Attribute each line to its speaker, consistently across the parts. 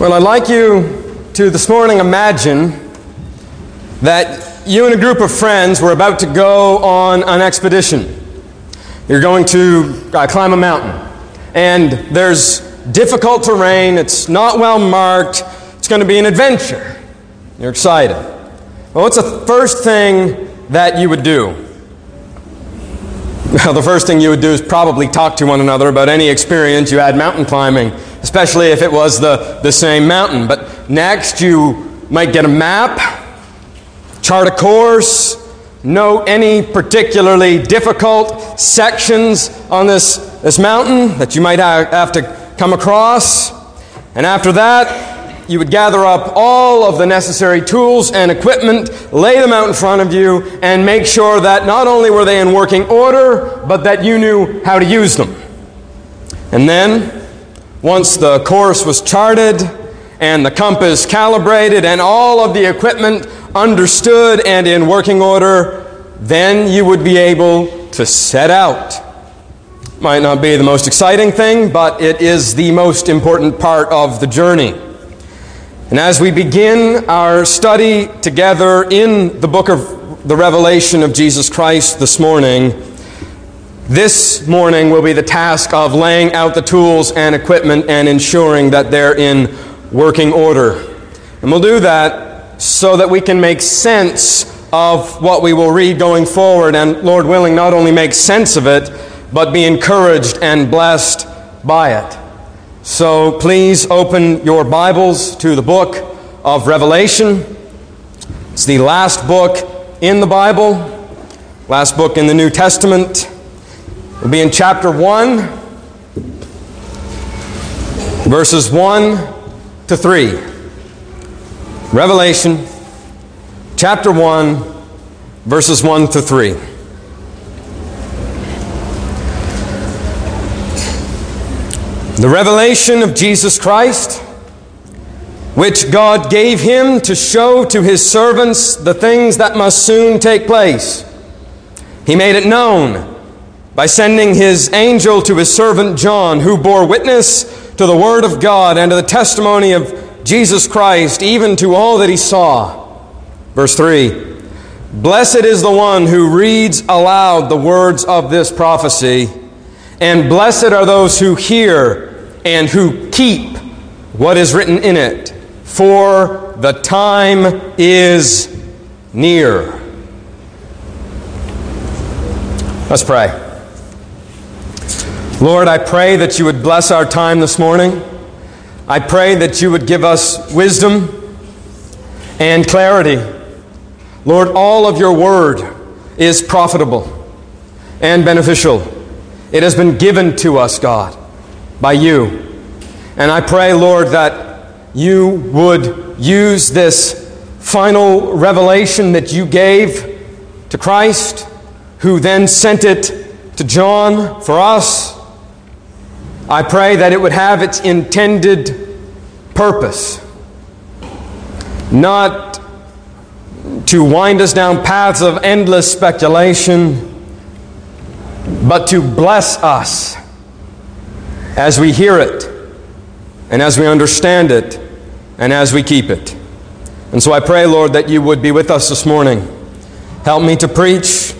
Speaker 1: Well, I'd like you to this morning imagine that you and a group of friends were about to go on an expedition. You're going to uh, climb a mountain, and there's difficult terrain, it's not well marked, it's going to be an adventure. You're excited. Well, what's the first thing that you would do? Well, the first thing you would do is probably talk to one another about any experience you had mountain climbing especially if it was the, the same mountain. But next, you might get a map, chart a course, note any particularly difficult sections on this, this mountain that you might have to come across. And after that, you would gather up all of the necessary tools and equipment, lay them out in front of you, and make sure that not only were they in working order, but that you knew how to use them. And then once the course was charted and the compass calibrated and all of the equipment understood and in working order, then you would be able to set out. Might not be the most exciting thing, but it is the most important part of the journey. And as we begin our study together in the book of the Revelation of Jesus Christ this morning, this morning will be the task of laying out the tools and equipment and ensuring that they're in working order. And we'll do that so that we can make sense of what we will read going forward, and Lord willing, not only make sense of it, but be encouraged and blessed by it. So please open your Bibles to the book of Revelation. It's the last book in the Bible, last book in the New Testament. We'll be in chapter 1, verses 1 to 3. Revelation, chapter 1, verses 1 to 3. The revelation of Jesus Christ, which God gave him to show to his servants the things that must soon take place. He made it known by sending his angel to his servant John, who bore witness to the Word of God and to the testimony of Jesus Christ, even to all that he saw. Verse 3 Blessed is the one who reads aloud the words of this prophecy, and blessed are those who hear and who keep what is written in it, for the time is near. Let's pray. Lord, I pray that you would bless our time this morning. I pray that you would give us wisdom and clarity. Lord, all of your word is profitable and beneficial. It has been given to us, God, by you. And I pray, Lord, that you would use this final revelation that you gave to Christ, who then sent it to John for us I pray that it would have its intended purpose, not to wind us down paths of endless speculation, but to bless us as we hear it, and as we understand it, and as we keep it. And so I pray, Lord, that you would be with us this morning. Help me to preach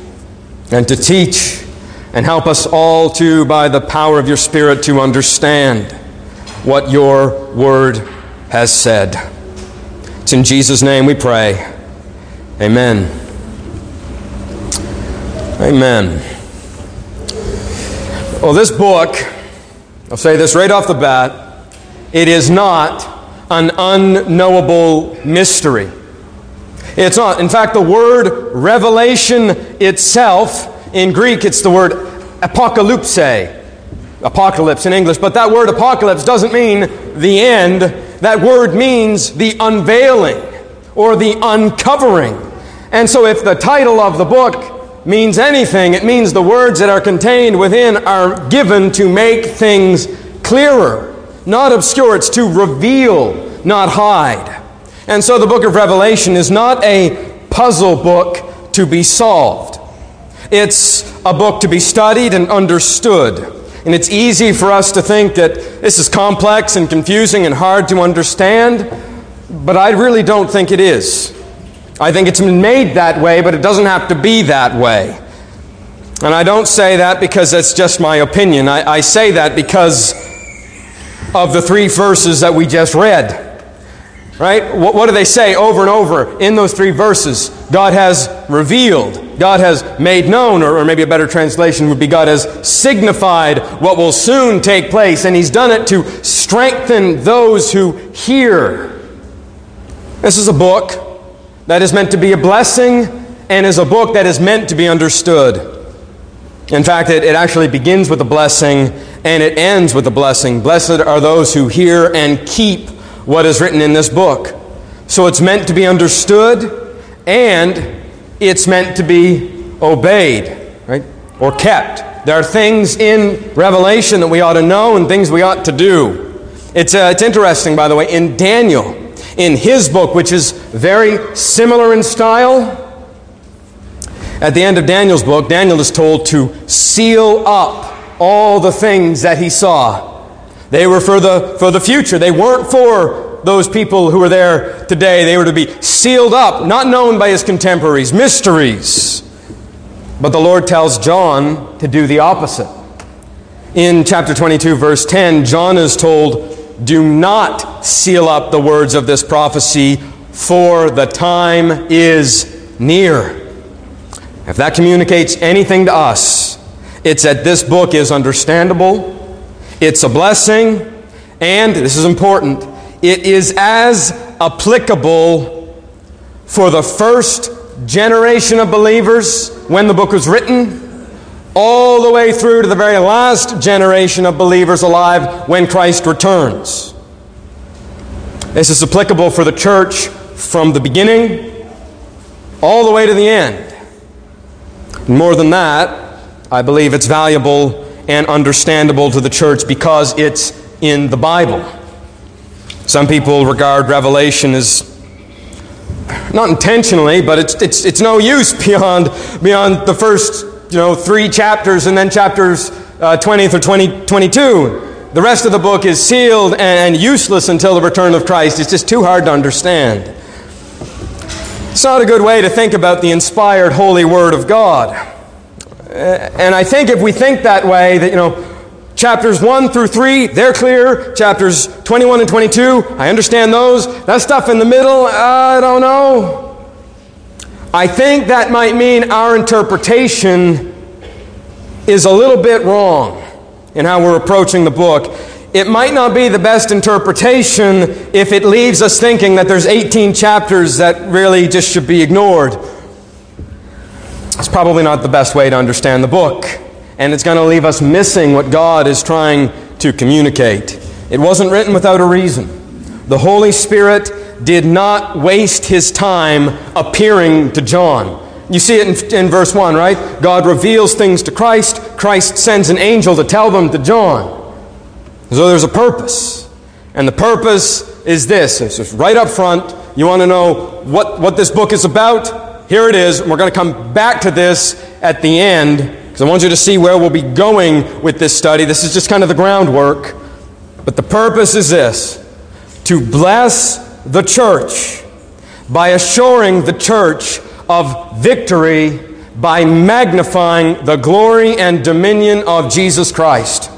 Speaker 1: and to teach and help us all to, by the power of your Spirit, to understand what your word has said. It's in Jesus' name we pray. Amen. Amen. Well, this book, I'll say this right off the bat, it is not an unknowable mystery. It's not. In fact, the word revelation itself in Greek, it's the word apocalypse, apocalypse in English, but that word apocalypse doesn't mean the end. That word means the unveiling or the uncovering. And so, if the title of the book means anything, it means the words that are contained within are given to make things clearer, not obscure. It's to reveal, not hide. And so, the book of Revelation is not a puzzle book to be solved. It's a book to be studied and understood. And it's easy for us to think that this is complex and confusing and hard to understand, but I really don't think it is. I think it's been made that way, but it doesn't have to be that way. And I don't say that because that's just my opinion. I, I say that because of the three verses that we just read. Right? What, what, do they say over and over in those three verses? God has revealed, God has made known, or, or maybe a better translation would be God has signified what will soon take place, and He's done it to strengthen those who hear. This is a book that is meant to be a blessing and is a book that is meant to be understood. In fact, it, it actually begins with a blessing and it ends with a blessing. Blessed are those who hear and keep what is written in this book. So it's meant to be understood and it's meant to be obeyed, right? Or kept. There are things in Revelation that we ought to know and things we ought to do. It's, uh, it's interesting, by the way, in Daniel, in his book, which is very similar in style, at the end of Daniel's book, Daniel is told to seal up all the things that he saw. They were for the, for the future. They weren't for those people who were there today. They were to be sealed up, not known by his contemporaries, mysteries. But the Lord tells John to do the opposite. In chapter 22, verse 10, John is told, Do not seal up the words of this prophecy, for the time is near. If that communicates anything to us, it's that this book is understandable it's a blessing, and this is important, it is as applicable for the first generation of believers when the book was written, all the way through to the very last generation of believers alive when Christ returns. This is applicable for the church from the beginning all the way to the end. More than that, I believe it's valuable and understandable to the church because it's in the Bible. Some people regard Revelation as not intentionally, but it's, it's, it's no use beyond, beyond the first you know, three chapters and then chapters uh, 20 through 20, 22. The rest of the book is sealed and useless until the return of Christ. It's just too hard to understand. It's not a good way to think about the inspired holy word of God. And I think if we think that way, that, you know, chapters 1 through 3, they're clear. Chapters 21 and 22, I understand those. That stuff in the middle, I don't know. I think that might mean our interpretation is a little bit wrong in how we're approaching the book. It might not be the best interpretation if it leaves us thinking that there's 18 chapters that really just should be ignored. It's probably not the best way to understand the book, and it's going to leave us missing what God is trying to communicate. It wasn't written without a reason. The Holy Spirit did not waste his time appearing to John. You see it in, in, verse 1, right? God reveals things to Christ. Christ sends an angel to tell them to John. So there's a purpose. And the purpose is this. It's just right up front. You want to know what, what this book is about? here it is. We're going to come back to this at the end because I want you to see where we'll be going with this study. This is just kind of the groundwork. But the purpose is this to bless the church by assuring the church of victory by magnifying the glory and dominion of Jesus Christ.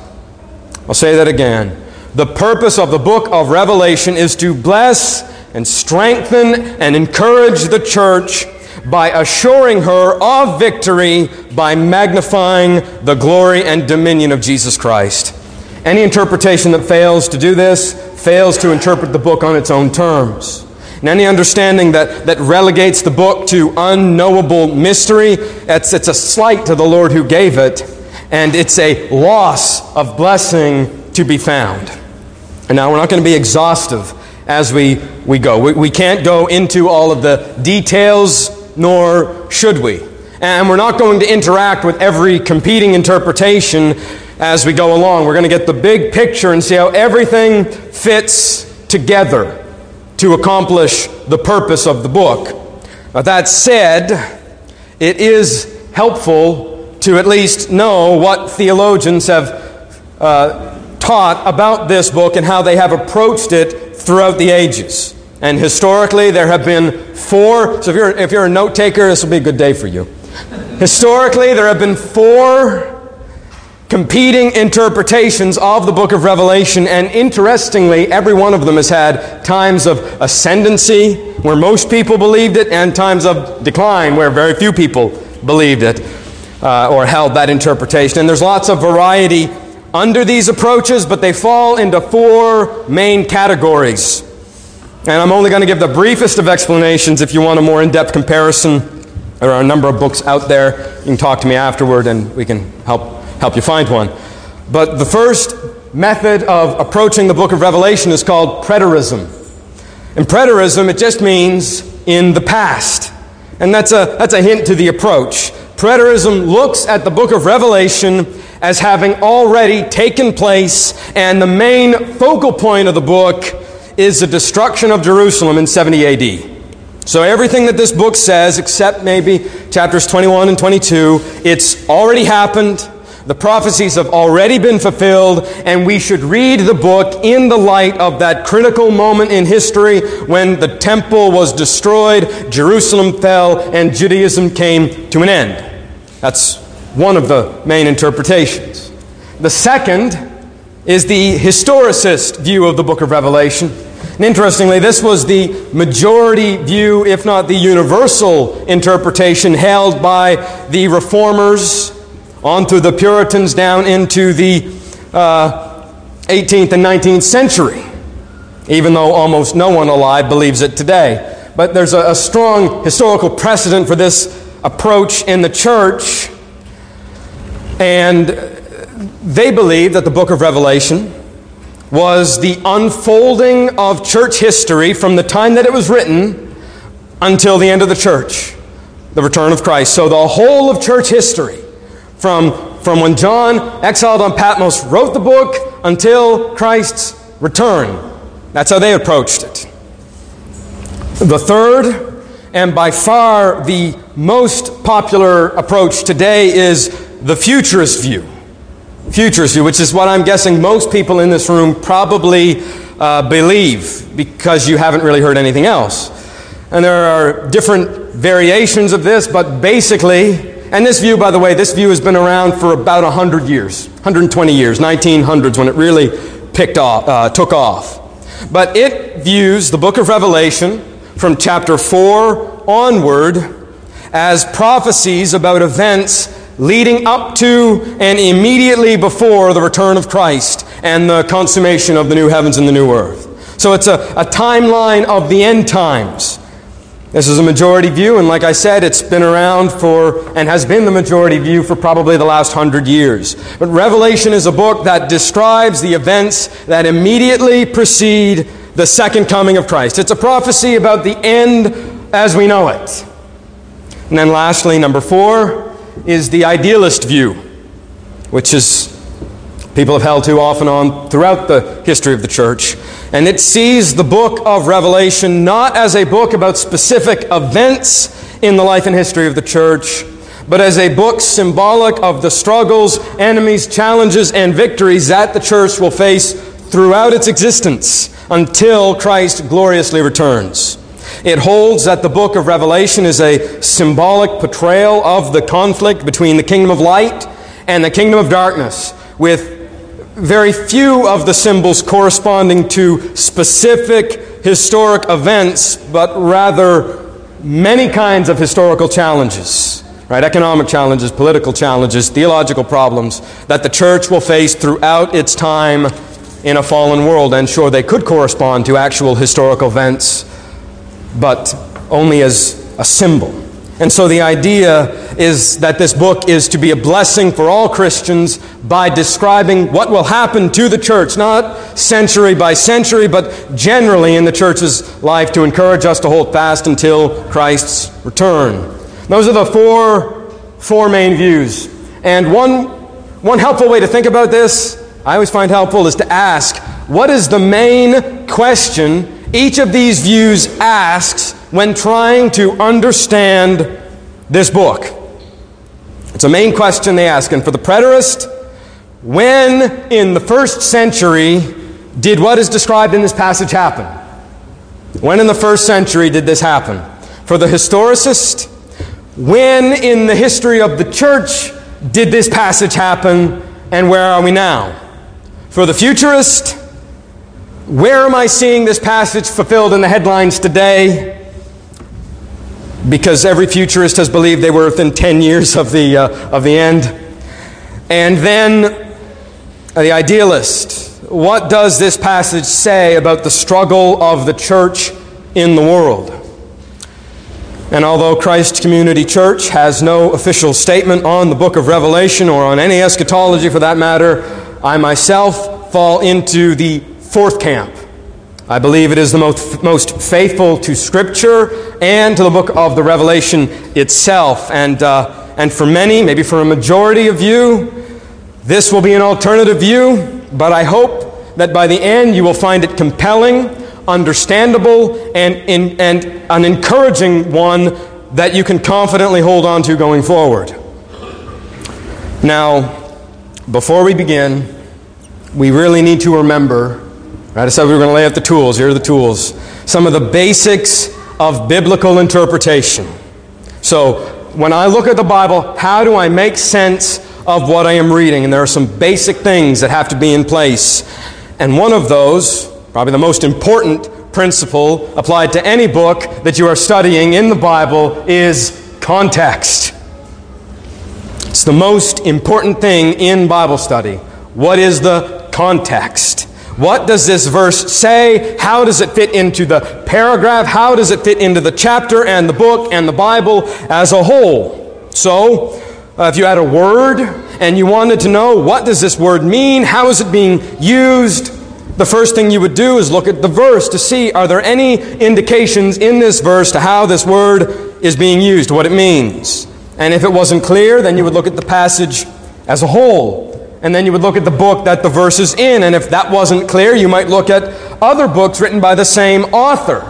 Speaker 1: I'll say that again. The purpose of the book of Revelation is to bless and strengthen and encourage the church by assuring her of victory by magnifying the glory and dominion of Jesus Christ. Any interpretation that fails to do this fails to interpret the book on its own terms. And any understanding that, that relegates the book to unknowable mystery, it's, it's a slight to the Lord who gave it, and it's a loss of blessing to be found. And now we're not going to be exhaustive as we, we go. We, we can't go into all of the details nor should we. And we're not going to interact with every competing interpretation as we go along. We're going to get the big picture and see how everything fits together to accomplish the purpose of the book. Now, that said, it is helpful to at least know what theologians have uh, taught about this book and how they have approached it throughout the ages. And historically, there have been four. So if you're, if you're a note taker, this will be a good day for you. historically, there have been four competing interpretations of the book of Revelation, and interestingly, every one of them has had times of ascendancy, where most people believed it, and times of decline, where very few people believed it uh, or held that interpretation. And there's lots of variety under these approaches, but they fall into four main categories. And I'm only going to give the briefest of explanations if you want a more in depth comparison. There are a number of books out there. You can talk to me afterward and we can help help you find one. But the first method of approaching the book of Revelation is called preterism. In preterism, it just means in the past. And that's a, that's a hint to the approach. Preterism looks at the book of Revelation as having already taken place, and the main focal point of the book is the destruction of Jerusalem in 70 AD. So, everything that this book says, except maybe chapters 21 and 22, it's already happened. The prophecies have already been fulfilled, and we should read the book in the light of that critical moment in history when the temple was destroyed, Jerusalem fell, and Judaism came to an end. That's one of the main interpretations. The second is the historicist view of the book of Revelation. And interestingly, this was the majority view, if not the universal interpretation, held by the reformers on through the Puritans down into the uh, 18th and 19th century, even though almost no one alive believes it today. But there's a, a strong historical precedent for this approach in the church, and they believe that the book of Revelation was the unfolding of church history from the time that it was written until the end of the church, the return of Christ. So the whole of church history from, from when John, exiled on Patmos, wrote the book until Christ's return. That's how they approached it. The third, and by far the most popular approach today, is the futurist view. Futurist view, which is what I'm guessing most people in this room probably uh, believe because you haven't really heard anything else. And there are different variations of this, but basically, and this view, by the way, this view has been around for about 100 years, 120 years, 1900s when it really picked off, uh, took off. But it views the book of Revelation from chapter 4 onward as prophecies about events leading up to and immediately before the return of Christ and the consummation of the new heavens and the new earth. So it's a, a timeline of the end times. This is a majority view, and like I said, it's been around for and has been the majority view for probably the last hundred years. But Revelation is a book that describes the events that immediately precede the second coming of Christ. It's a prophecy about the end as we know it. And then, lastly, number four is the idealist view, which is people have held to off and on throughout the history of the church. And it sees the book of Revelation not as a book about specific events in the life and history of the church, but as a book symbolic of the struggles, enemies, challenges, and victories that the church will face throughout its existence until Christ gloriously returns. It holds that the book of Revelation is a symbolic portrayal of the conflict between the kingdom of light and the kingdom of darkness, with very few of the symbols corresponding to specific historic events, but rather many kinds of historical challenges, right? Economic challenges, political challenges, theological problems that the church will face throughout its time in a fallen world. And sure, they could correspond to actual historical events, but only as a symbol. And so the idea is that this book is to be a blessing for all Christians by describing what will happen to the church, not century by century, but generally in the church's life to encourage us to hold fast until Christ's return. Those are the four, four main views. And one, one helpful way to think about this, I always find helpful, is to ask what is the main question each of these views asks when trying to understand this book. It's a main question they ask. And for the preterist, when in the first century did what is described in this passage happen? When in the first century did this happen? For the historicist, when in the history of the church did this passage happen and where are we now? For the futurist, where am I seeing this passage fulfilled in the headlines today? Because every futurist has believed they were within 10 years of the, uh, of the end. And then the idealist. What does this passage say about the struggle of the church in the world? And although Christ Community Church has no official statement on the book of Revelation or on any eschatology for that matter, I myself fall into the fourth camp. I believe it is the most, most faithful to Scripture and to the book of the Revelation itself. And, uh, and for many, maybe for a majority of you, this will be an alternative view, but I hope that by the end you will find it compelling, understandable, and, in, and an encouraging one that you can confidently hold on to going forward. Now, before we begin, we really need to remember, right? I said we were going to lay out the tools. Here are the tools. Some of the basics of biblical interpretation. So, when I look at the Bible, how do I make sense of what I am reading. And there are some basic things that have to be in place. And one of those, probably the most important principle applied to any book that you are studying in the Bible, is context. It's the most important thing in Bible study. What is the context? What does this verse say? How does it fit into the paragraph? How does it fit into the chapter and the book and the Bible as a whole? So, uh, if you had a word and you wanted to know what does this word mean, how is it being used, the first thing you would do is look at the verse to see are there any indications in this verse to how this word is being used, what it means. And if it wasn't clear, then you would look at the passage as a whole. And then you would look at the book that the verse is in. And if that wasn't clear, you might look at other books written by the same author.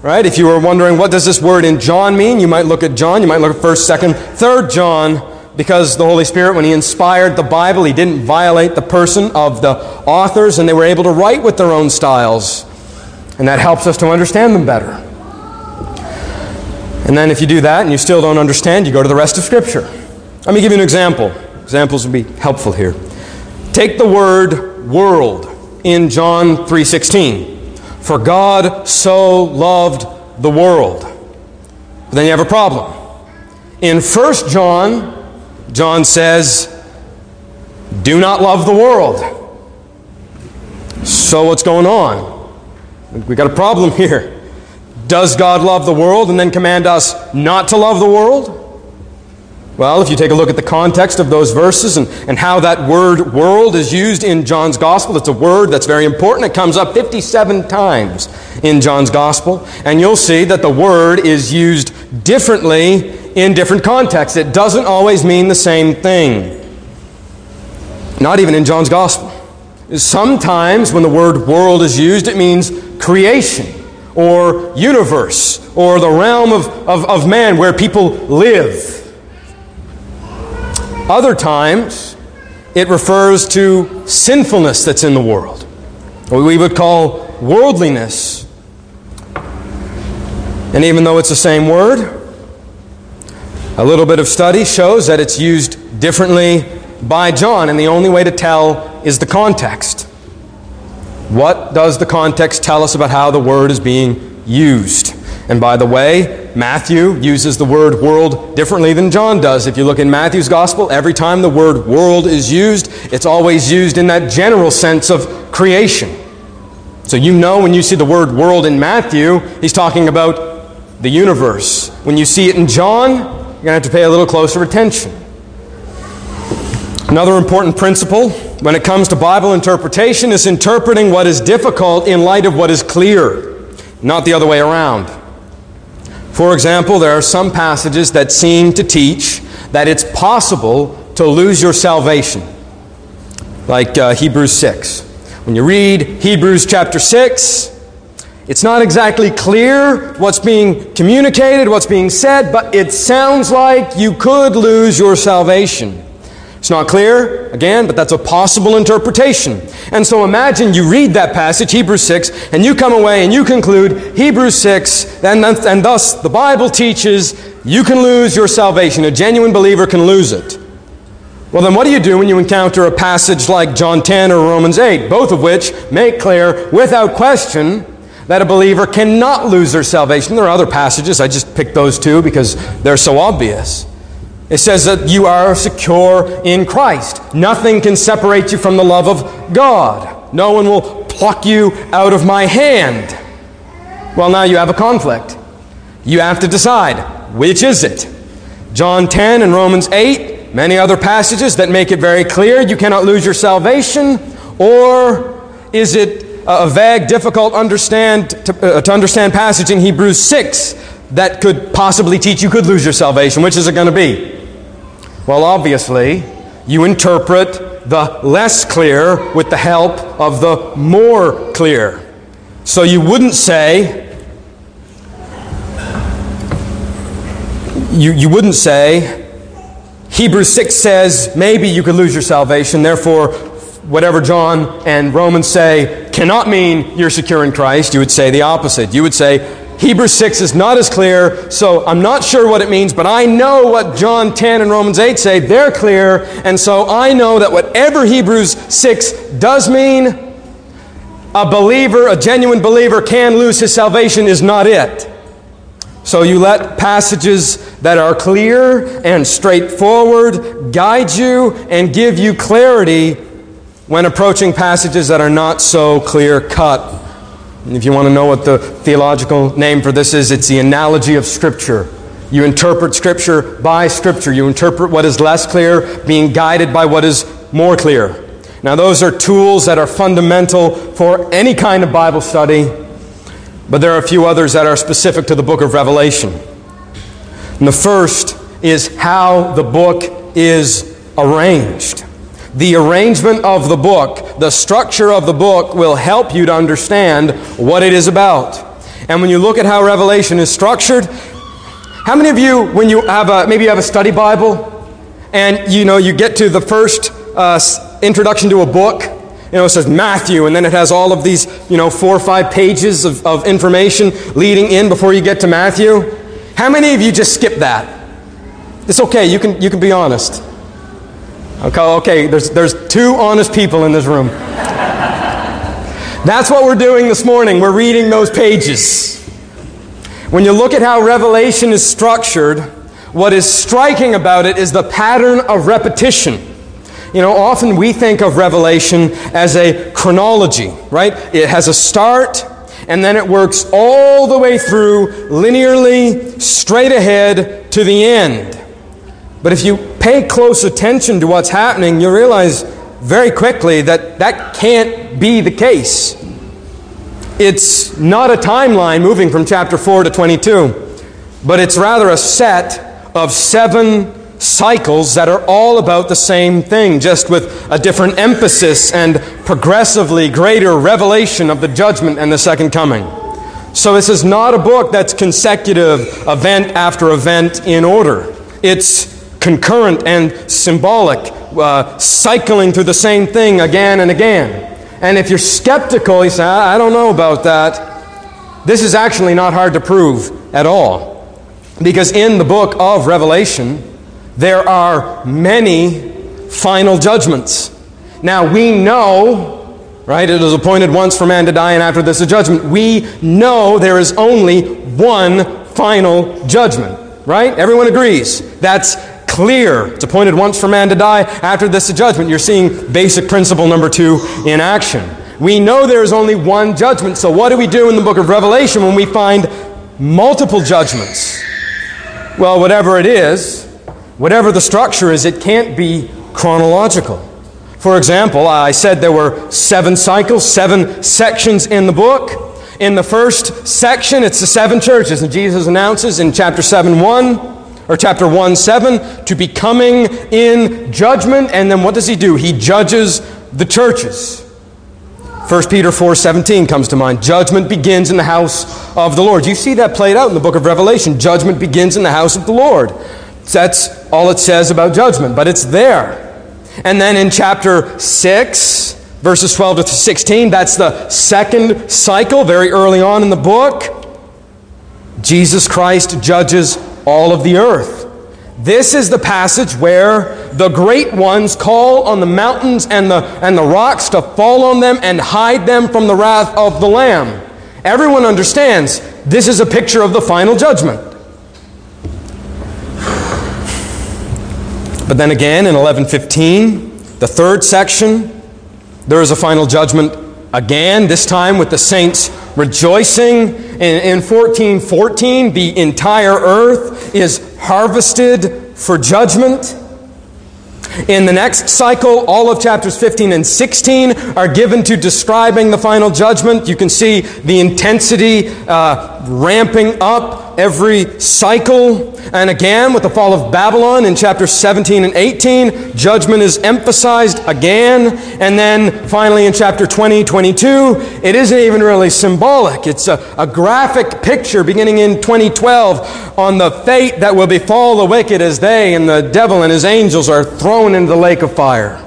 Speaker 1: Right? If you were wondering what does this word in John mean, you might look at John, you might look at 1st, 2nd, 3rd John, because the Holy Spirit, when He inspired the Bible, He didn't violate the person of the authors, and they were able to write with their own styles. And that helps us to understand them better. And then, if you do that and you still don't understand, you go to the rest of Scripture. Let me give you an example. Examples would be helpful here. Take the word world in John 3:16. For God so loved the world. But then you have a problem. In 1 John John says, Do not love the world. So, what's going on? We got a problem here. Does God love the world and then command us not to love the world? Well, if you take a look at the context of those verses and, and how that word world is used in John's gospel, it's a word that's very important. It comes up 57 times in John's gospel, and you'll see that the word is used differently in different contexts. It doesn't always mean the same thing. Not even in John's Gospel. Sometimes when the word world is used, it means creation or universe or the realm of, of, of man where people live. Other times, it refers to sinfulness that's in the world, what we would call worldliness. And even though it's the same word, a little bit of study shows that it's used differently by John, and the only way to tell is the context. What does the context tell us about how the word is being used? And by the way, Matthew uses the word world differently than John does. If you look in Matthew's gospel, every time the word world is used, it's always used in that general sense of creation. So you know when you see the word world in Matthew, he's talking about the universe. When you see it in John, you're going to have to pay a little closer attention. Another important principle when it comes to Bible interpretation is interpreting what is difficult in light of what is clear, not the other way around. For example, there are some passages that seem to teach that it's possible to lose your salvation, like uh, Hebrews 6. When you read Hebrews chapter 6, it's not exactly clear what's being communicated, what's being said, but it sounds like you could lose your salvation. It's not clear, again, but that's a possible interpretation. And so imagine you read that passage, Hebrews 6, and you come away and you conclude Hebrews 6, and, and thus the Bible teaches you can lose your salvation. A genuine believer can lose it. Well, then what do you do when you encounter a passage like John 10 or Romans 8, both of which make clear, without question, that a believer cannot lose their salvation? There are other passages, I just picked those two because they're so obvious. It says that you are secure in Christ. Nothing can separate you from the love of God. No one will pluck you out of my hand. Well, now you have a conflict. You have to decide which is it? John 10 and Romans 8, many other passages that make it very clear you cannot lose your salvation, or is it a vague, difficult understand, to, uh, to understand passage in Hebrews 6 that could possibly teach you could lose your salvation? Which is it going to be? Well, obviously, you interpret the less clear with the help of the more clear. So you wouldn't say, you, you wouldn't say, Hebrews 6 says maybe you could lose your salvation, therefore, whatever John and Romans say cannot mean you're secure in Christ. You would say the opposite. You would say, Hebrews 6 is not as clear, so I'm not sure what it means, but I know what John 10 and Romans 8 say. They're clear, and so I know that whatever Hebrews 6 does mean, a believer, a genuine believer, can lose his salvation is not it. So you let passages that are clear and straightforward guide you and give you clarity when approaching passages that are not so clear cut. If you want to know what the theological name for this is, it's the analogy of Scripture. You interpret Scripture by Scripture. You interpret what is less clear, being guided by what is more clear. Now, those are tools that are fundamental for any kind of Bible study, but there are a few others that are specific to the book of Revelation. And the first is how the book is arranged. The arrangement of the book, the structure of the book will help you to understand what it is about. And when you look at how Revelation is structured, how many of you, when you have a, maybe you have a study Bible, and you know, you get to the first uh, introduction to a book, you know, it says Matthew, and then it has all of these, you know, four or five pages of, of information leading in before you get to Matthew. How many of you just skip that? It's okay, you can, you can be honest. Okay, okay there's, there's two honest people in this room. That's what we're doing this morning. We're reading those pages. When you look at how Revelation is structured, what is striking about it is the pattern of repetition. You know, often we think of Revelation as a chronology, right? It has a start, and then it works all the way through linearly, straight ahead to the end. But if you pay close attention to what's happening, you realize very quickly that that can't be the case. It's not a timeline moving from chapter 4 to 22, but it's rather a set of seven cycles that are all about the same thing, just with a different emphasis and progressively greater revelation of the judgment and the second coming. So, this is not a book that's consecutive, event after event in order. It's concurrent and symbolic, uh, cycling through the same thing again and again. And if you're skeptical, you say, I don't know about that. This is actually not hard to prove at all. Because in the book of Revelation, there are many final judgments. Now, we know, right, it is appointed once for man to die, and after this a judgment. We know there is only one final judgment, right? Everyone agrees. That's clear. It's appointed once for man to die. After this, judgment. You're seeing basic principle number two in action. We know there is only one judgment. So, what do we do in the book of Revelation when we find multiple judgments? Well, whatever it is, whatever the structure is, it can't be chronological. For example, I said there were seven cycles, seven sections in the book. In the first section, it's the seven churches, and Jesus announces in chapter 7 1 or chapter 1 7 to be coming in judgment. And then what does he do? He judges the churches. 1 peter 4 17 comes to mind. Judgment begins in the house of the lord. You see that played out in the book of revelation. Judgment begins in the house of the lord. That's all it says about judgment but it's there. And then in chapter 6, verses 12 to 16, that's the second cycle, very early on in the book. Jesus Christ judges all of the earth. This is the passage where the great ones call on the mountains and the, and the rocks to fall on them and hide them from the wrath of the Lamb. Everyone understands this is a picture of the final judgment. But then again in 1115, the third section, there is a final judgment again, this time with the saints rejoicing. In, in 1414, the entire earth is harvested for judgment. In the next cycle, all of chapters 15 and 16 are given to describing the final judgment. You can see the intensity uh, ramping up every cycle. And again, with the fall of Babylon in chapters 17 and 18, judgment is emphasized again. And then finally in chapter 20, 22, it isn't even really symbolic. It's a, a graphic picture beginning in 2012 on the fate that will befall the wicked as they and the devil and his angels are thrown into the lake of fire.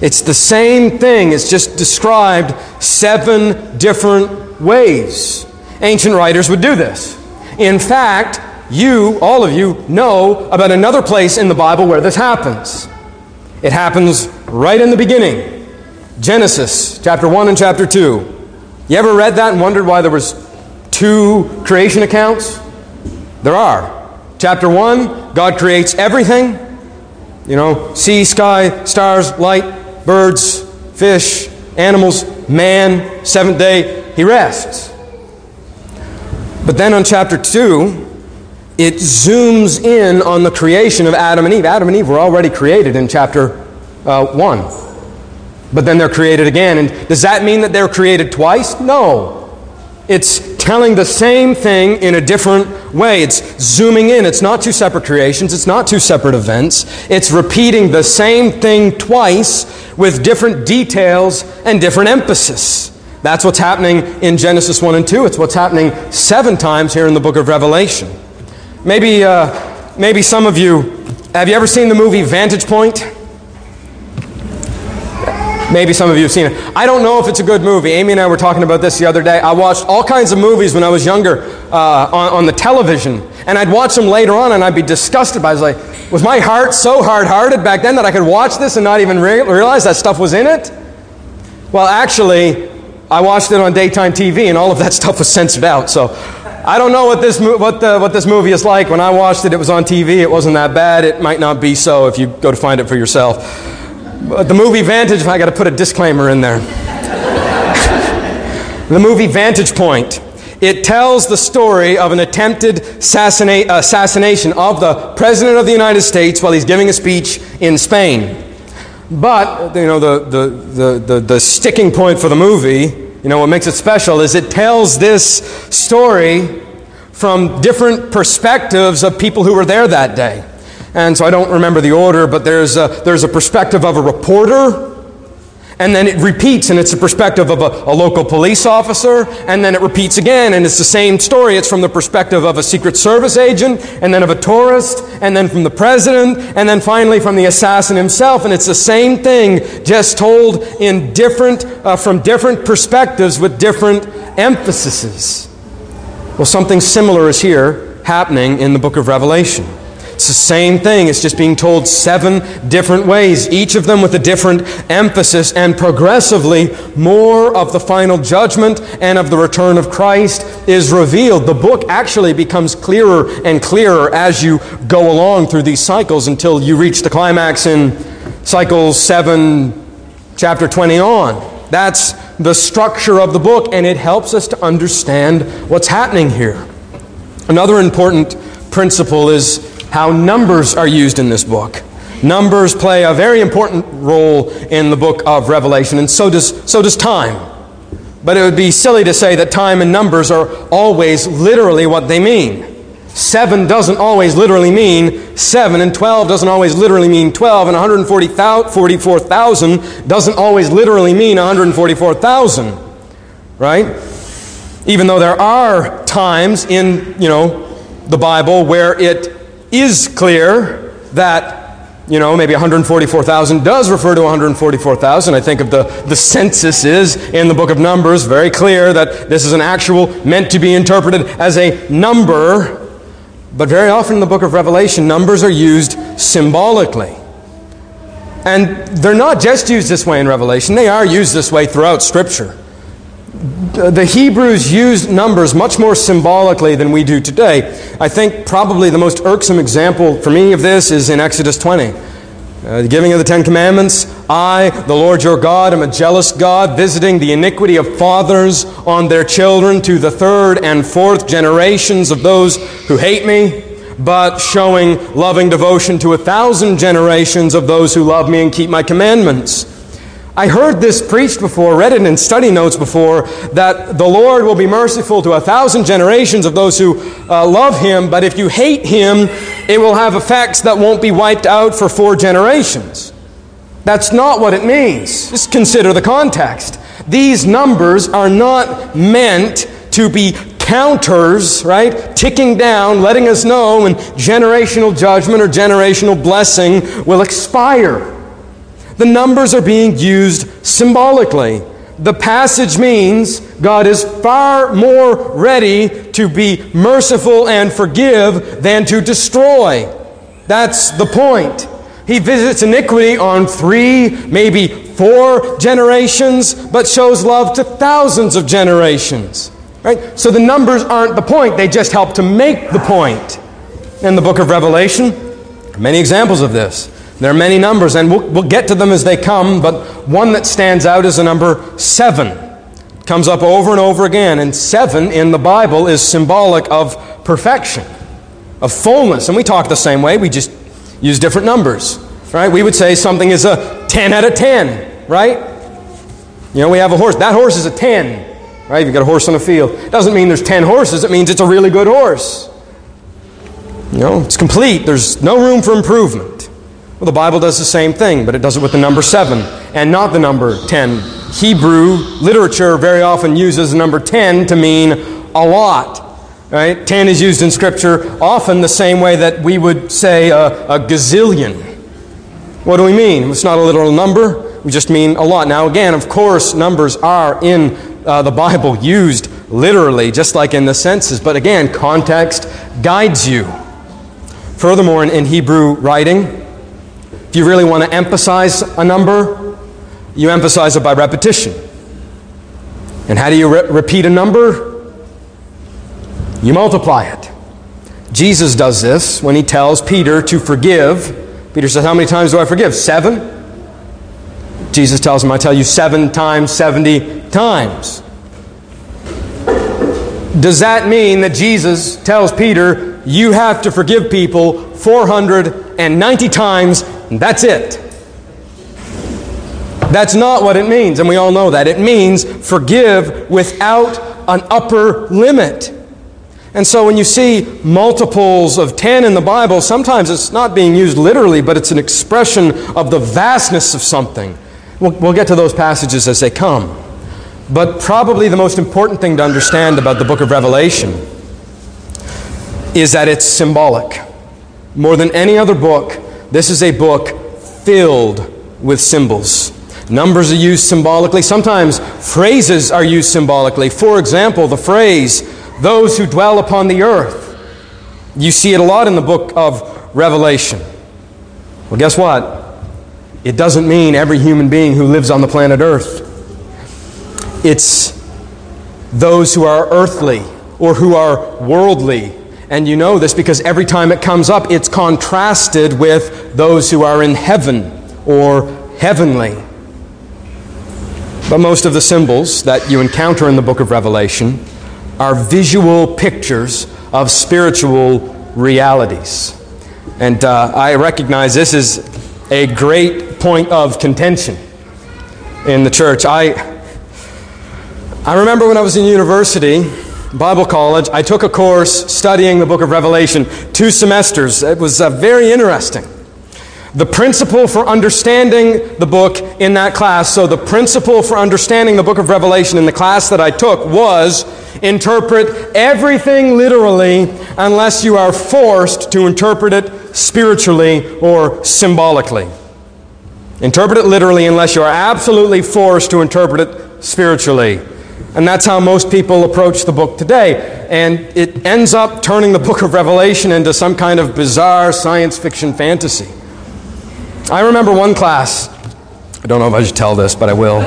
Speaker 1: It's the same thing, it's just described seven different ways. Ancient writers would do this. In fact, you, all of you, know about another place in the Bible where this happens. It happens right in the beginning. Genesis chapter 1 and chapter 2. You ever read that and wondered why there was two creation accounts? There are. Chapter 1, God creates everything. You know, sea, sky, stars, light, birds, fish, animals, man, seventh day, he rests. But then on chapter 2, it zooms in on the creation of Adam and Eve. Adam and Eve were already created in chapter uh, 1. But then they're created again. And does that mean that they're created twice? No. It's telling the same thing in a different way. It's zooming in. It's not two separate creations, it's not two separate events. It's repeating the same thing twice with different details and different emphasis. That's what's happening in Genesis 1 and 2. It's what's happening seven times here in the book of Revelation. Maybe, uh, maybe some of you, have you ever seen the movie Vantage Point? Maybe some of you have seen it. I don't know if it's a good movie. Amy and I were talking about this the other day. I watched all kinds of movies when I was younger uh, on, on, the television, and I'd watch them later on, and I'd be disgusted by. It. I was like, was my heart so hard-hearted back then that I could watch this and not even re- realize that stuff was in it? Well, actually, I watched it on daytime TV, and all of that stuff was censored out. So I don't know what this, what, the, what this movie is like. When I watched it, it was on TV. It wasn't that bad. It might not be so if you go to find it for yourself. But the movie Vantage, I got to put a disclaimer in there. the movie Vantage Point. It tells the story of an attempted assassinate, uh, assassination of the President of the United States while he's giving a speech in Spain. But, you know, the, the, the, the, the sticking point for the movie, you know, what makes it special is it tells this story from different perspectives of people who were there that day. And so I don't remember the order, but there's a, there's a perspective of a reporter and then it repeats, and it's the perspective of a, a, local police officer, and then it repeats again, and it's the same story. It's from the perspective of a Secret Service agent, and then of a tourist, and then from the president, and then finally from the assassin himself. And it's the same thing, just told in different, uh, from different perspectives with different emphases. Well, something similar is here happening in the book of Revelation. It's the same thing. It's just being told seven different ways, each of them with a different emphasis, and progressively more of the final judgment and of the return of Christ is revealed. The book actually becomes clearer and clearer as you go along through these cycles until you reach the climax in cycle 7, chapter 20 on. That's the structure of the book, and it helps us to understand what's happening here. Another important principle is how numbers are used in this book. Numbers play a very important role in the book of Revelation, and so does, so does time. But it would be silly to say that time and numbers are always literally what they mean. Seven doesn't always literally mean seven, and 12 doesn't always literally mean 12, and 144,000 doesn't always literally mean 144,000, right? Even though there are times in, you know, the Bible where it is clear that you know, maybe 144,000 does refer to 144,000. I think of the, the census is in the book of Numbers, very clear that this is an actual, meant to be interpreted as a number. But very often in the book of Revelation, numbers are used symbolically. And they're not just used this way in Revelation, they are used this way throughout Scripture. The Hebrews used numbers much more symbolically than we do today. I think probably the most irksome example for me of this is in Exodus 20. Uh, the giving of the Ten Commandments. I, the Lord your God, am a jealous God, visiting the iniquity of fathers on their children to the third and fourth generations of those who hate me, but showing loving devotion to a thousand generations of those who love me and keep my commandments. I heard this preached before, read it in study notes before, that the Lord will be merciful to a thousand generations of those who uh, love Him, but if you hate Him, it will have effects that won't be wiped out for four generations. That's not what it means. Just consider the context. These numbers are not meant to be counters, right? Ticking down, letting us know when generational judgment or generational blessing will expire. The numbers are being used symbolically. The passage means God is far more ready to be merciful and forgive than to destroy. That's the point. He visits iniquity on three, maybe four generations, but shows love to thousands of generations. Right? So the numbers aren't the point, they just help to make the point. In the book of Revelation, many examples of this. There are many numbers, and we'll, we'll get to them as they come, but one that stands out is the number seven. It comes up over and over again, and seven in the Bible is symbolic of perfection, of fullness. And we talk the same way, we just use different numbers, right? We would say something is a 10 out of 10, right? You know, we have a horse. That horse is a 10, right? You've got a horse on a field. It doesn't mean there's 10 horses, it means it's a really good horse. You know, it's complete, there's no room for improvement. Well, the Bible does the same thing, but it does it with the number 7 and not the number 10. Hebrew literature very often uses the number 10 to mean a lot. Right? 10 is used in Scripture often the same way that we would say a, a gazillion. What do we mean? It's not a literal number, we just mean a lot. Now, again, of course, numbers are in uh, the Bible used literally, just like in the senses. but again, context guides you. Furthermore, in, in Hebrew writing, you really want to emphasize a number, you emphasize it by repetition. And how do you re- repeat a number? You multiply it. Jesus does this when he tells Peter to forgive. Peter says, How many times do I forgive? Seven? Jesus tells him, I tell you seven times, 70 times. Does that mean that Jesus tells Peter, You have to forgive people 490 times that's it. That's not what it means, and we all know that. It means forgive without an upper limit. And so when you see multiples of 10 in the Bible, sometimes it's not being used literally, but it's an expression of the vastness of something. We'll, we'll get to those passages as they come. But probably the most important thing to understand about the book of Revelation is that it's symbolic. More than any other book, this is a book filled with symbols. Numbers are used symbolically. Sometimes phrases are used symbolically. For example, the phrase, those who dwell upon the earth. You see it a lot in the book of Revelation. Well, guess what? It doesn't mean every human being who lives on the planet Earth. It's those who are earthly or who are worldly and you know this because every time it comes up, it's contrasted with those who are in heaven or heavenly. But most of the symbols that you encounter in the book of Revelation are visual pictures of spiritual realities. And uh, I recognize this is a great point of contention in the church. I, I remember when I was in university, Bible college, I took a course studying the book of Revelation, two semesters. It was uh, very interesting. The principle for understanding the book in that class, so the principle for understanding the book of Revelation in the class that I took was interpret everything literally unless you are forced to interpret it spiritually or symbolically. Interpret it literally unless you are absolutely forced to interpret it spiritually. And that's how most people approach the book today. And it ends up turning the book of Revelation into some kind of bizarre science fiction fantasy. I remember one class, I don't know if I should tell this, but I will.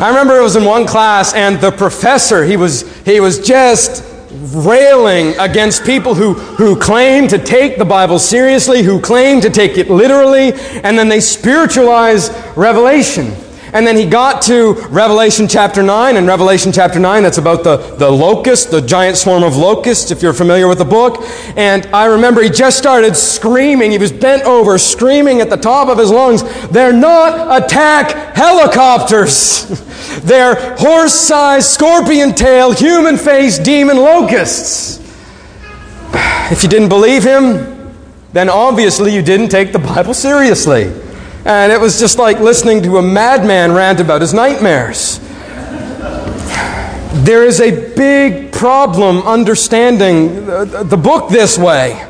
Speaker 1: I remember it was in one class, and the professor, he was, he was just railing against people who, who claim to take the Bible seriously, who claim to take it literally, and then they spiritualize Revelation. And then he got to Revelation chapter 9, and Revelation chapter 9, that's about the, the locust, the giant swarm of locusts, if you're familiar with the book. And I remember he just started screaming. He was bent over, screaming at the top of his lungs, They're not attack helicopters. They're horse sized, scorpion tail, human faced demon locusts. If you didn't believe him, then obviously you didn't take the Bible seriously. And it was just like listening to a madman rant about his nightmares. There is a big problem understanding the book this way,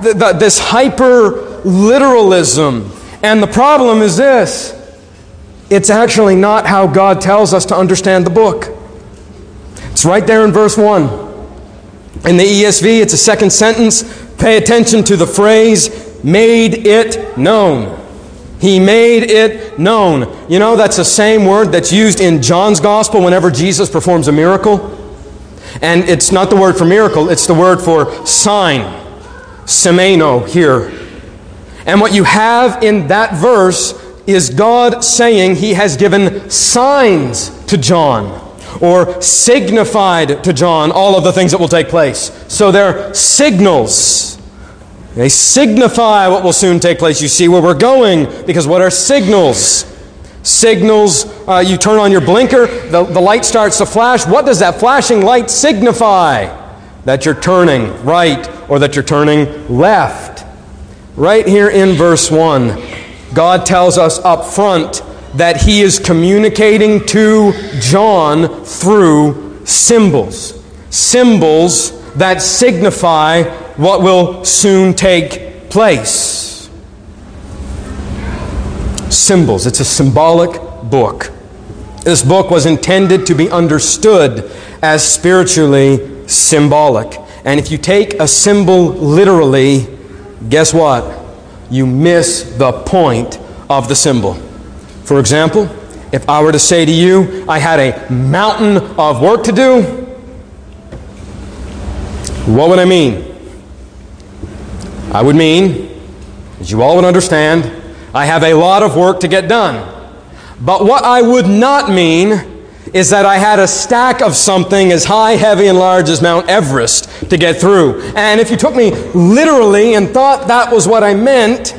Speaker 1: this hyper literalism. And the problem is this it's actually not how God tells us to understand the book. It's right there in verse 1. In the ESV, it's a second sentence. Pay attention to the phrase, made it known. He made it known. You know, that's the same word that's used in John's gospel whenever Jesus performs a miracle. And it's not the word for miracle, it's the word for sign. Semaino here. And what you have in that verse is God saying He has given signs to John or signified to John all of the things that will take place. So they're signals. They signify what will soon take place. You see where we're going because what are signals? Signals, uh, you turn on your blinker, the, the light starts to flash. What does that flashing light signify? That you're turning right or that you're turning left. Right here in verse 1, God tells us up front that He is communicating to John through symbols. Symbols that signify what will soon take place. Symbols. It's a symbolic book. This book was intended to be understood as spiritually symbolic. And if you take a symbol literally, guess what? You miss the point of the symbol. For example, if I were to say to you, I had a mountain of work to do, what would I mean? I would mean, as you all would understand, I have a lot of work to get done. But what I would not mean is that I had a stack of something as high, heavy, and large as Mount Everest to get through. And if you took me literally and thought that was what I meant,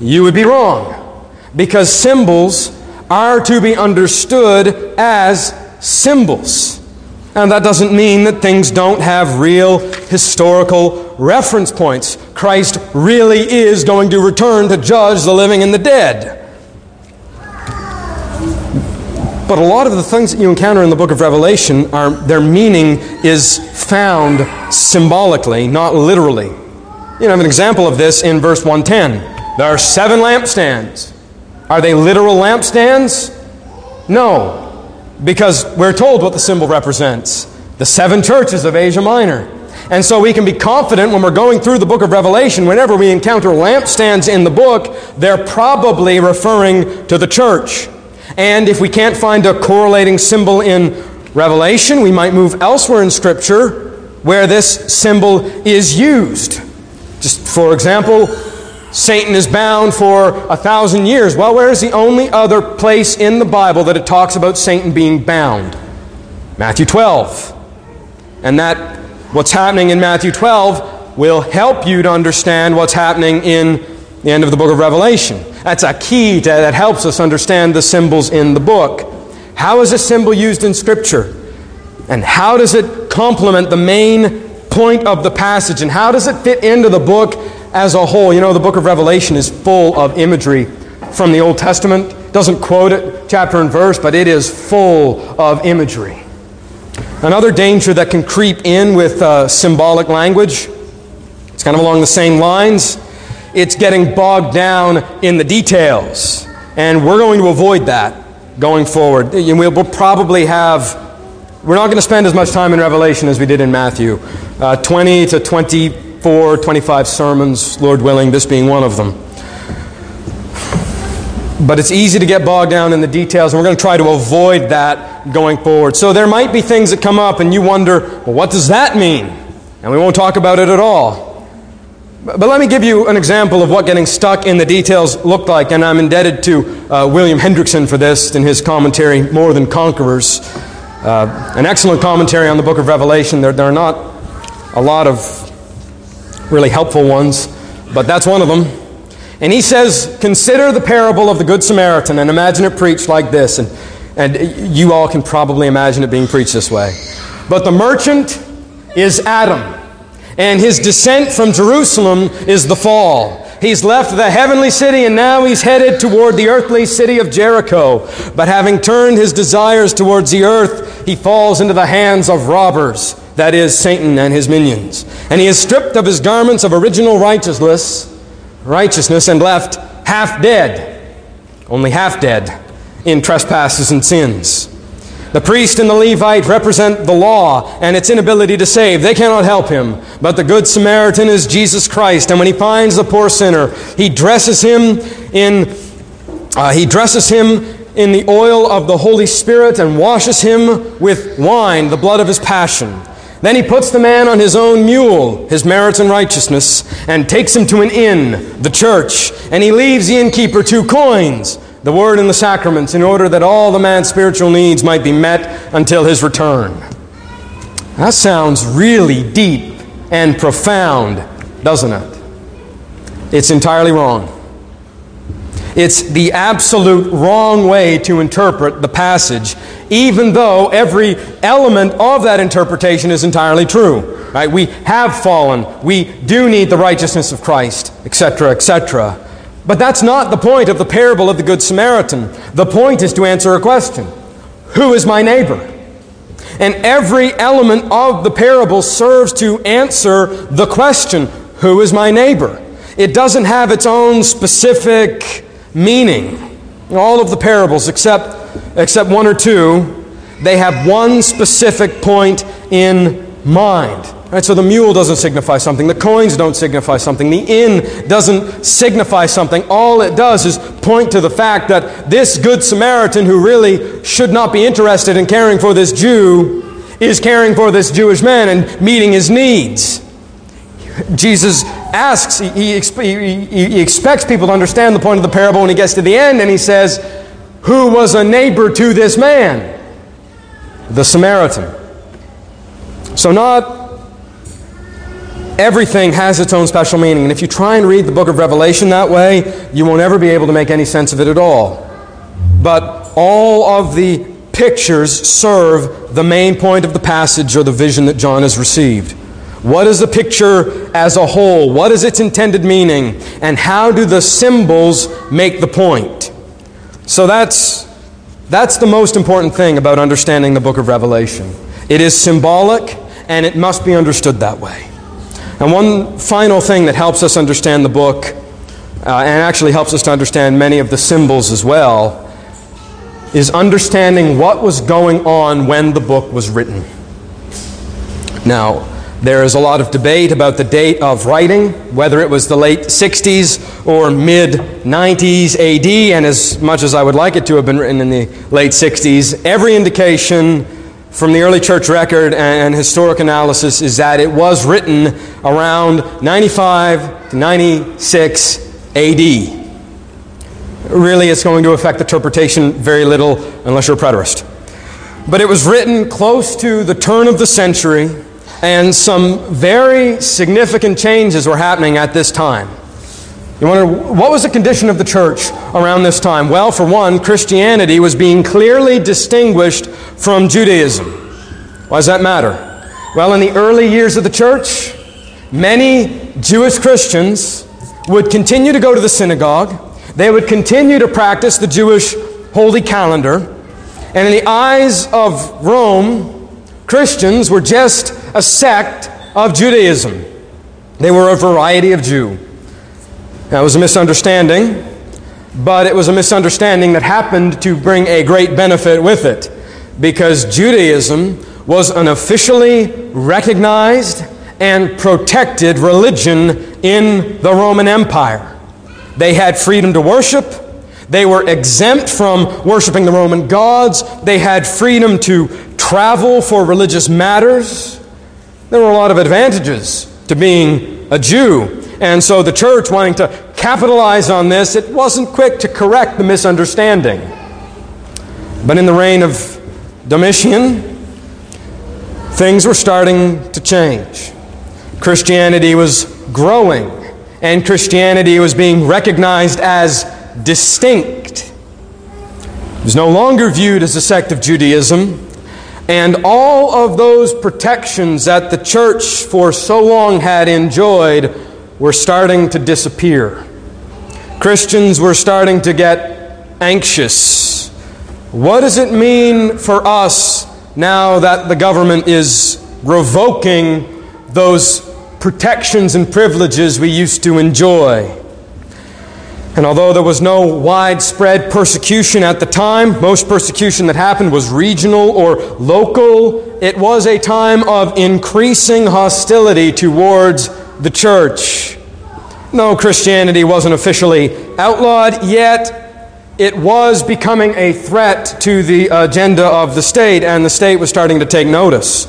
Speaker 1: you would be wrong. Because symbols are to be understood as symbols. And that doesn't mean that things don't have real historical reference points. Christ really is going to return to judge the living and the dead. But a lot of the things that you encounter in the book of Revelation are their meaning is found symbolically, not literally. You know, I have an example of this in verse 110. There are seven lampstands. Are they literal lampstands? No because we're told what the symbol represents the seven churches of Asia Minor. And so we can be confident when we're going through the book of Revelation, whenever we encounter lampstands in the book, they're probably referring to the church. And if we can't find a correlating symbol in Revelation, we might move elsewhere in Scripture where this symbol is used. Just for example, Satan is bound for a thousand years. Well, where is the only other place in the Bible that it talks about Satan being bound? Matthew 12. And that what's happening in Matthew 12 will help you to understand what's happening in the end of the book of Revelation. That's a key to, that helps us understand the symbols in the book. How is a symbol used in Scripture? And how does it complement the main point of the passage? And how does it fit into the book as a whole. You know, the book of Revelation is full of imagery from the Old Testament. Doesn't quote it chapter and verse, but it is full of imagery. Another danger that can creep in with uh, symbolic language, it's kind of along the same lines. It's getting bogged down in the details. And we're going to avoid that going forward. We'll probably have, we're not going to spend as much time in Revelation as we did in Matthew. Uh, 20 to 24, 25 sermons, Lord willing, this being one of them. But it's easy to get bogged down in the details, and we're going to try to avoid that going forward. So there might be things that come up, and you wonder, well, what does that mean? And we won't talk about it at all. But let me give you an example of what getting stuck in the details looked like, and I'm indebted to uh, William Hendriksen for this in his commentary, More Than Conquerors. Uh, an excellent commentary on the book of Revelation. There, there are not a lot of really helpful ones, but that's one of them. And he says, Consider the parable of the Good Samaritan and imagine it preached like this. And, and you all can probably imagine it being preached this way. But the merchant is Adam, and his descent from Jerusalem is the fall. He's left the heavenly city and now he's headed toward the earthly city of Jericho. But having turned his desires towards the earth, he falls into the hands of robbers, that is, Satan and his minions. And he is stripped of his garments of original righteousness righteousness and left half dead, only half dead, in trespasses and sins. The priest and the Levite represent the law and its inability to save. They cannot help him. But the Good Samaritan is Jesus Christ. And when he finds the poor sinner, he dresses him in, uh, he dresses him in the oil of the Holy Spirit and washes him with wine, the blood of his passion. Then he puts the man on his own mule, his merits and righteousness, and takes him to an inn, the church, and he leaves the innkeeper two coins, the word and the sacraments, in order that all the man's spiritual needs might be met until his return. That sounds really deep and profound, doesn't it? It's entirely wrong. It's the absolute wrong way to interpret the passage, even though every element of that interpretation is entirely true. Right? We have fallen. We do need the righteousness of Christ, etc., etc. But that's not the point of the parable of the Good Samaritan. The point is to answer a question Who is my neighbor? And every element of the parable serves to answer the question Who is my neighbor? It doesn't have its own specific meaning. All of the parables, except, except one or two, they have one specific point in mind. Right, so the mule doesn't signify something, the coins don't signify something, the inn doesn't signify something. All it does is point to the fact that this good Samaritan, who really should not be interested in caring for this Jew, is caring for this Jewish man and meeting his needs. Jesus asks, he, he, he, expects people to understand the point of the parable when he gets to the end, and he says, Who was a neighbor to this man? The Samaritan. So, not everything has its own special meaning. And if you try and read the book of Revelation that way, you won't ever be able to make any sense of it at all. But all of the pictures serve the main point of the passage or the vision that John has received. What is the picture as a whole? What is its intended meaning? And how do the symbols make the point? So that's, that's the most important thing about understanding the book of Revelation. It is symbolic and it must be understood that way. And one final thing that helps us understand the book, uh, and actually helps us to understand many of the symbols as well, is understanding what was going on when the book was written. Now, there is a lot of debate about the date of writing, whether it was the late 60s or mid 90s AD, and as much as I would like it to have been written in the late 60s, every indication from the early church record and historic analysis is that it was written around 95 to 96 AD. Really, it's going to affect interpretation very little unless you're a preterist. But it was written close to the turn of the century and some very significant changes were happening at this time. You wonder, what was the condition of the church around this time? Well, for one, Christianity was being clearly distinguished from Judaism. Why does that matter? Well, in the early years of the church, many Jewish Christians would continue to go to the synagogue, they would continue to practice the Jewish holy calendar, and in the eyes of Rome, Christians were just a sect of Judaism. They were a variety of Jew. That was a misunderstanding, but it was a misunderstanding that happened to bring a great benefit with it because Judaism was an officially recognized and protected religion in the Roman Empire. They had freedom to worship. They were exempt from worshiping the Roman gods. They had freedom to travel for religious matters. There were a lot of advantages to being a Jew. And so the church, wanting to capitalize on this, it wasn't quick to correct the misunderstanding. But in the reign of Domitian, things were starting to change. Christianity was growing, and Christianity was being recognized as distinct. It was no longer viewed as a sect of Judaism, and all of those protections that the church for so long had enjoyed were starting to disappear. Christians were starting to get anxious. What does it mean for us now that the government is revoking those protections and privileges we used to enjoy? And although there was no widespread persecution at the time, most persecution that happened was regional or local, it was a time of increasing hostility towards the church. No, Christianity wasn't officially outlawed, yet it was becoming a threat to the agenda of the state, and the state was starting to take notice.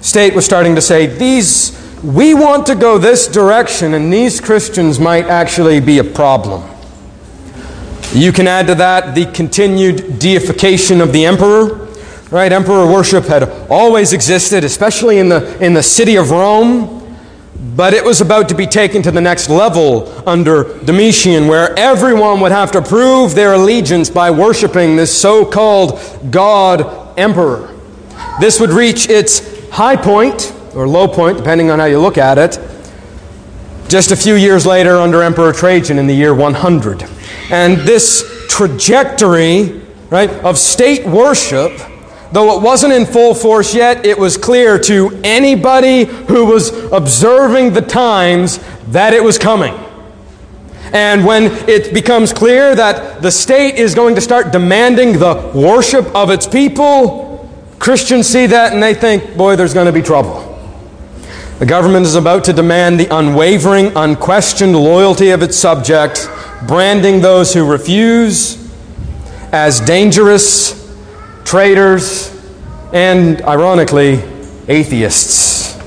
Speaker 1: State was starting to say, these, we want to go this direction, and these Christians might actually be a problem. You can add to that the continued deification of the emperor. Right? Emperor worship had always existed, especially in the, in the city of Rome. But it was about to be taken to the next level under Domitian, where everyone would have to prove their allegiance by worshiping this so called God Emperor. This would reach its high point, or low point, depending on how you look at it, just a few years later under Emperor Trajan in the year 100. And this trajectory, right, of state worship Though it wasn't in full force yet, it was clear to anybody who was observing the times that it was coming. And when it becomes clear that the state is going to start demanding the worship of its people, Christians see that and they think, boy, there's going to be trouble. The government is about to demand the unwavering, unquestioned loyalty of its subjects, branding those who refuse as dangerous traitors, and ironically, atheists.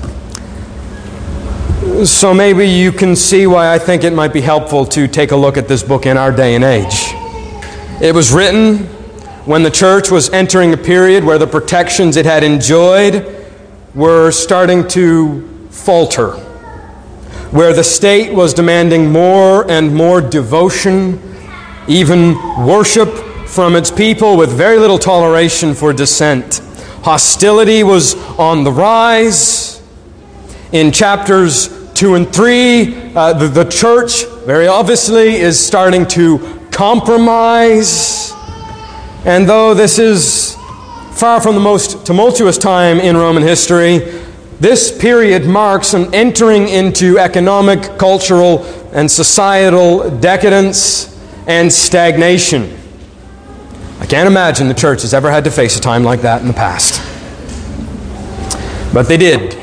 Speaker 1: So maybe you can see why I think it might be helpful to take a look at this book in our day and age. It was written when the church was entering a period where the protections it had enjoyed were starting to falter, where the state was demanding more and more devotion, even worship from its people with very little toleration for dissent. Hostility was on the rise. In chapters 2 and 3, uh, the, the church, very obviously, is starting to compromise. And though this is far from the most tumultuous time in Roman history, this period marks an entering into economic, cultural, and societal decadence and stagnation. I can't imagine the church has ever had to face a time like that in the past. But they did.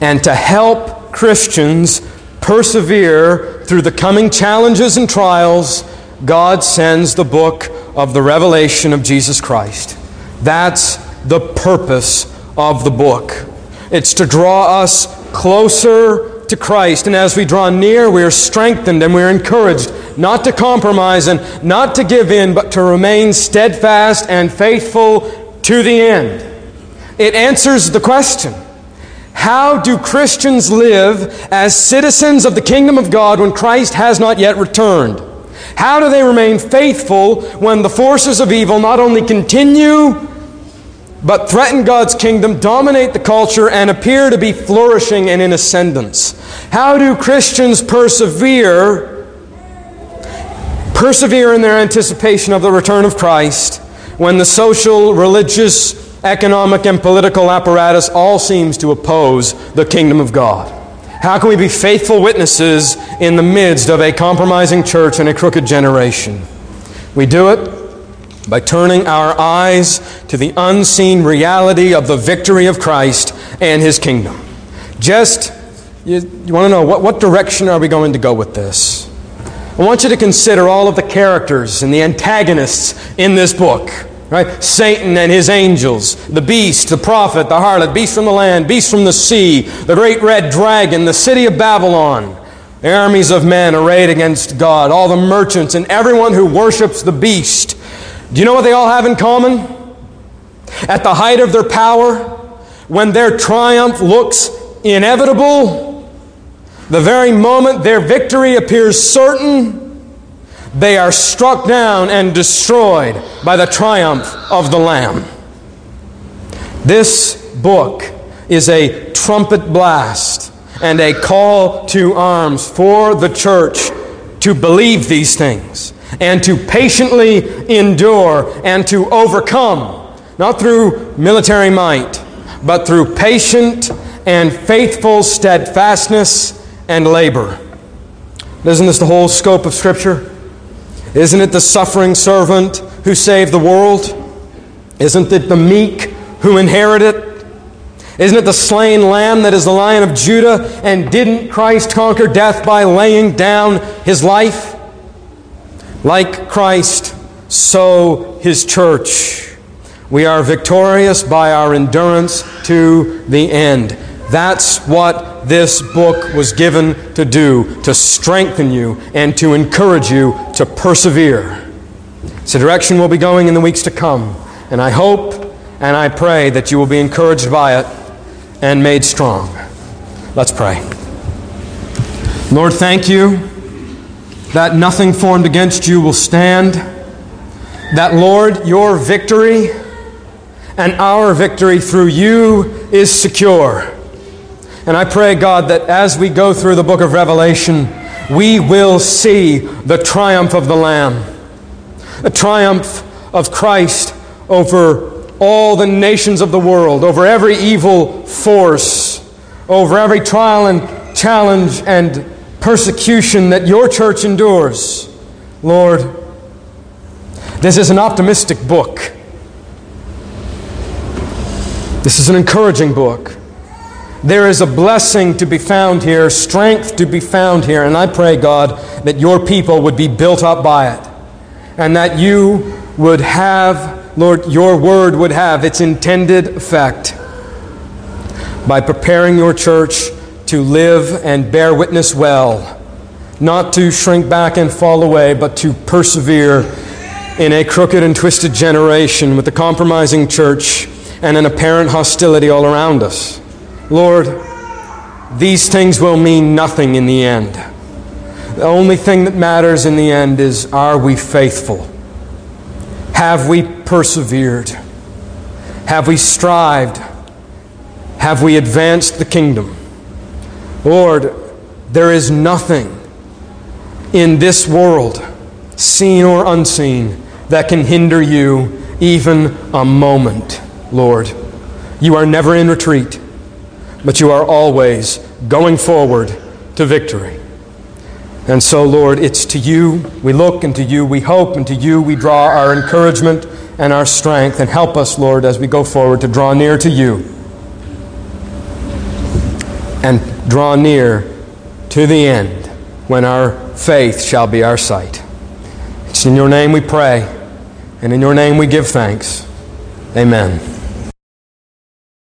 Speaker 1: And to help Christians persevere through the coming challenges and trials, God sends the book of the revelation of Jesus Christ. That's the purpose of the book. It's to draw us closer to Christ. And as we draw near, we are strengthened and we're encouraged not to compromise and not to give in, but to remain steadfast and faithful to the end. It answers the question How do Christians live as citizens of the kingdom of God when Christ has not yet returned? How do they remain faithful when the forces of evil not only continue, but threaten God's kingdom, dominate the culture, and appear to be flourishing and in ascendance? How do Christians persevere? persevere in their anticipation of the return of Christ when the social, religious, economic, and political apparatus all seems to oppose the kingdom of God. How can we be faithful witnesses in the midst of a compromising church and a crooked generation? We do it by turning our eyes to the unseen reality of the victory of Christ and his kingdom. Just, you, you want to know what, what direction are we going to go with this? I want you to consider all of the characters and the antagonists in this book. Right? Satan and his angels, the beast, the prophet, the harlot, beast from the land, beast from the sea, the great red dragon, the city of Babylon, the armies of men arrayed against God, all the merchants, and everyone who worships the beast. Do you know what they all have in common? At the height of their power, when their triumph looks inevitable, the very moment their victory appears certain, they are struck down and destroyed by the triumph of the Lamb. This book is a trumpet blast and a call to arms for the church to believe these things and to patiently endure and to overcome, not through military might, but through patient and faithful steadfastness and labor. Isn't this the whole scope of Scripture? Isn't it the suffering servant who saved the world? Isn't it the meek who inherit it? Isn't it the slain lamb that is the lion of Judah? And didn't Christ conquer death by laying down his life? Like Christ, so his church. We are victorious by our endurance to the end. That's what this book was given to do to strengthen you and to encourage you to persevere. It's a direction we'll be going in the weeks to come. And I hope and I pray that you will be encouraged by it and made strong. Let's pray. Lord, thank you that nothing formed against you will stand. That, Lord, your victory and our victory through you is secure. And I pray, God, that as we go through the book of Revelation, we will see the triumph of the Lamb, the triumph of Christ over all the nations of the world, over every evil force, over every trial and challenge and persecution that your church endures. Lord, this is an optimistic book. This is an encouraging book. There is a blessing to be found here, strength to be found here, and I pray, God, that your people would be built up by it, and that you would have, Lord, your word would have its intended effect by preparing your church to live and bear witness well, not to shrink back and fall away, but to persevere in a crooked and twisted generation with a compromising church and an apparent hostility all around us. Lord, these things will mean nothing in the end. The only thing that matters in the end is are we faithful? Have we persevered? Have we strived? Have we advanced the kingdom? Lord, there is nothing in this world, seen or unseen, that can hinder you even a moment, Lord. You are never in retreat but you are always going forward to victory. And so, Lord, it's to you we look, and to you we hope, and to you we draw our encouragement and our strength. And help us, Lord, as we go forward to draw near to you and draw near to the end when our faith shall be our sight. It's in your name we pray, and in your name we give thanks. Amen.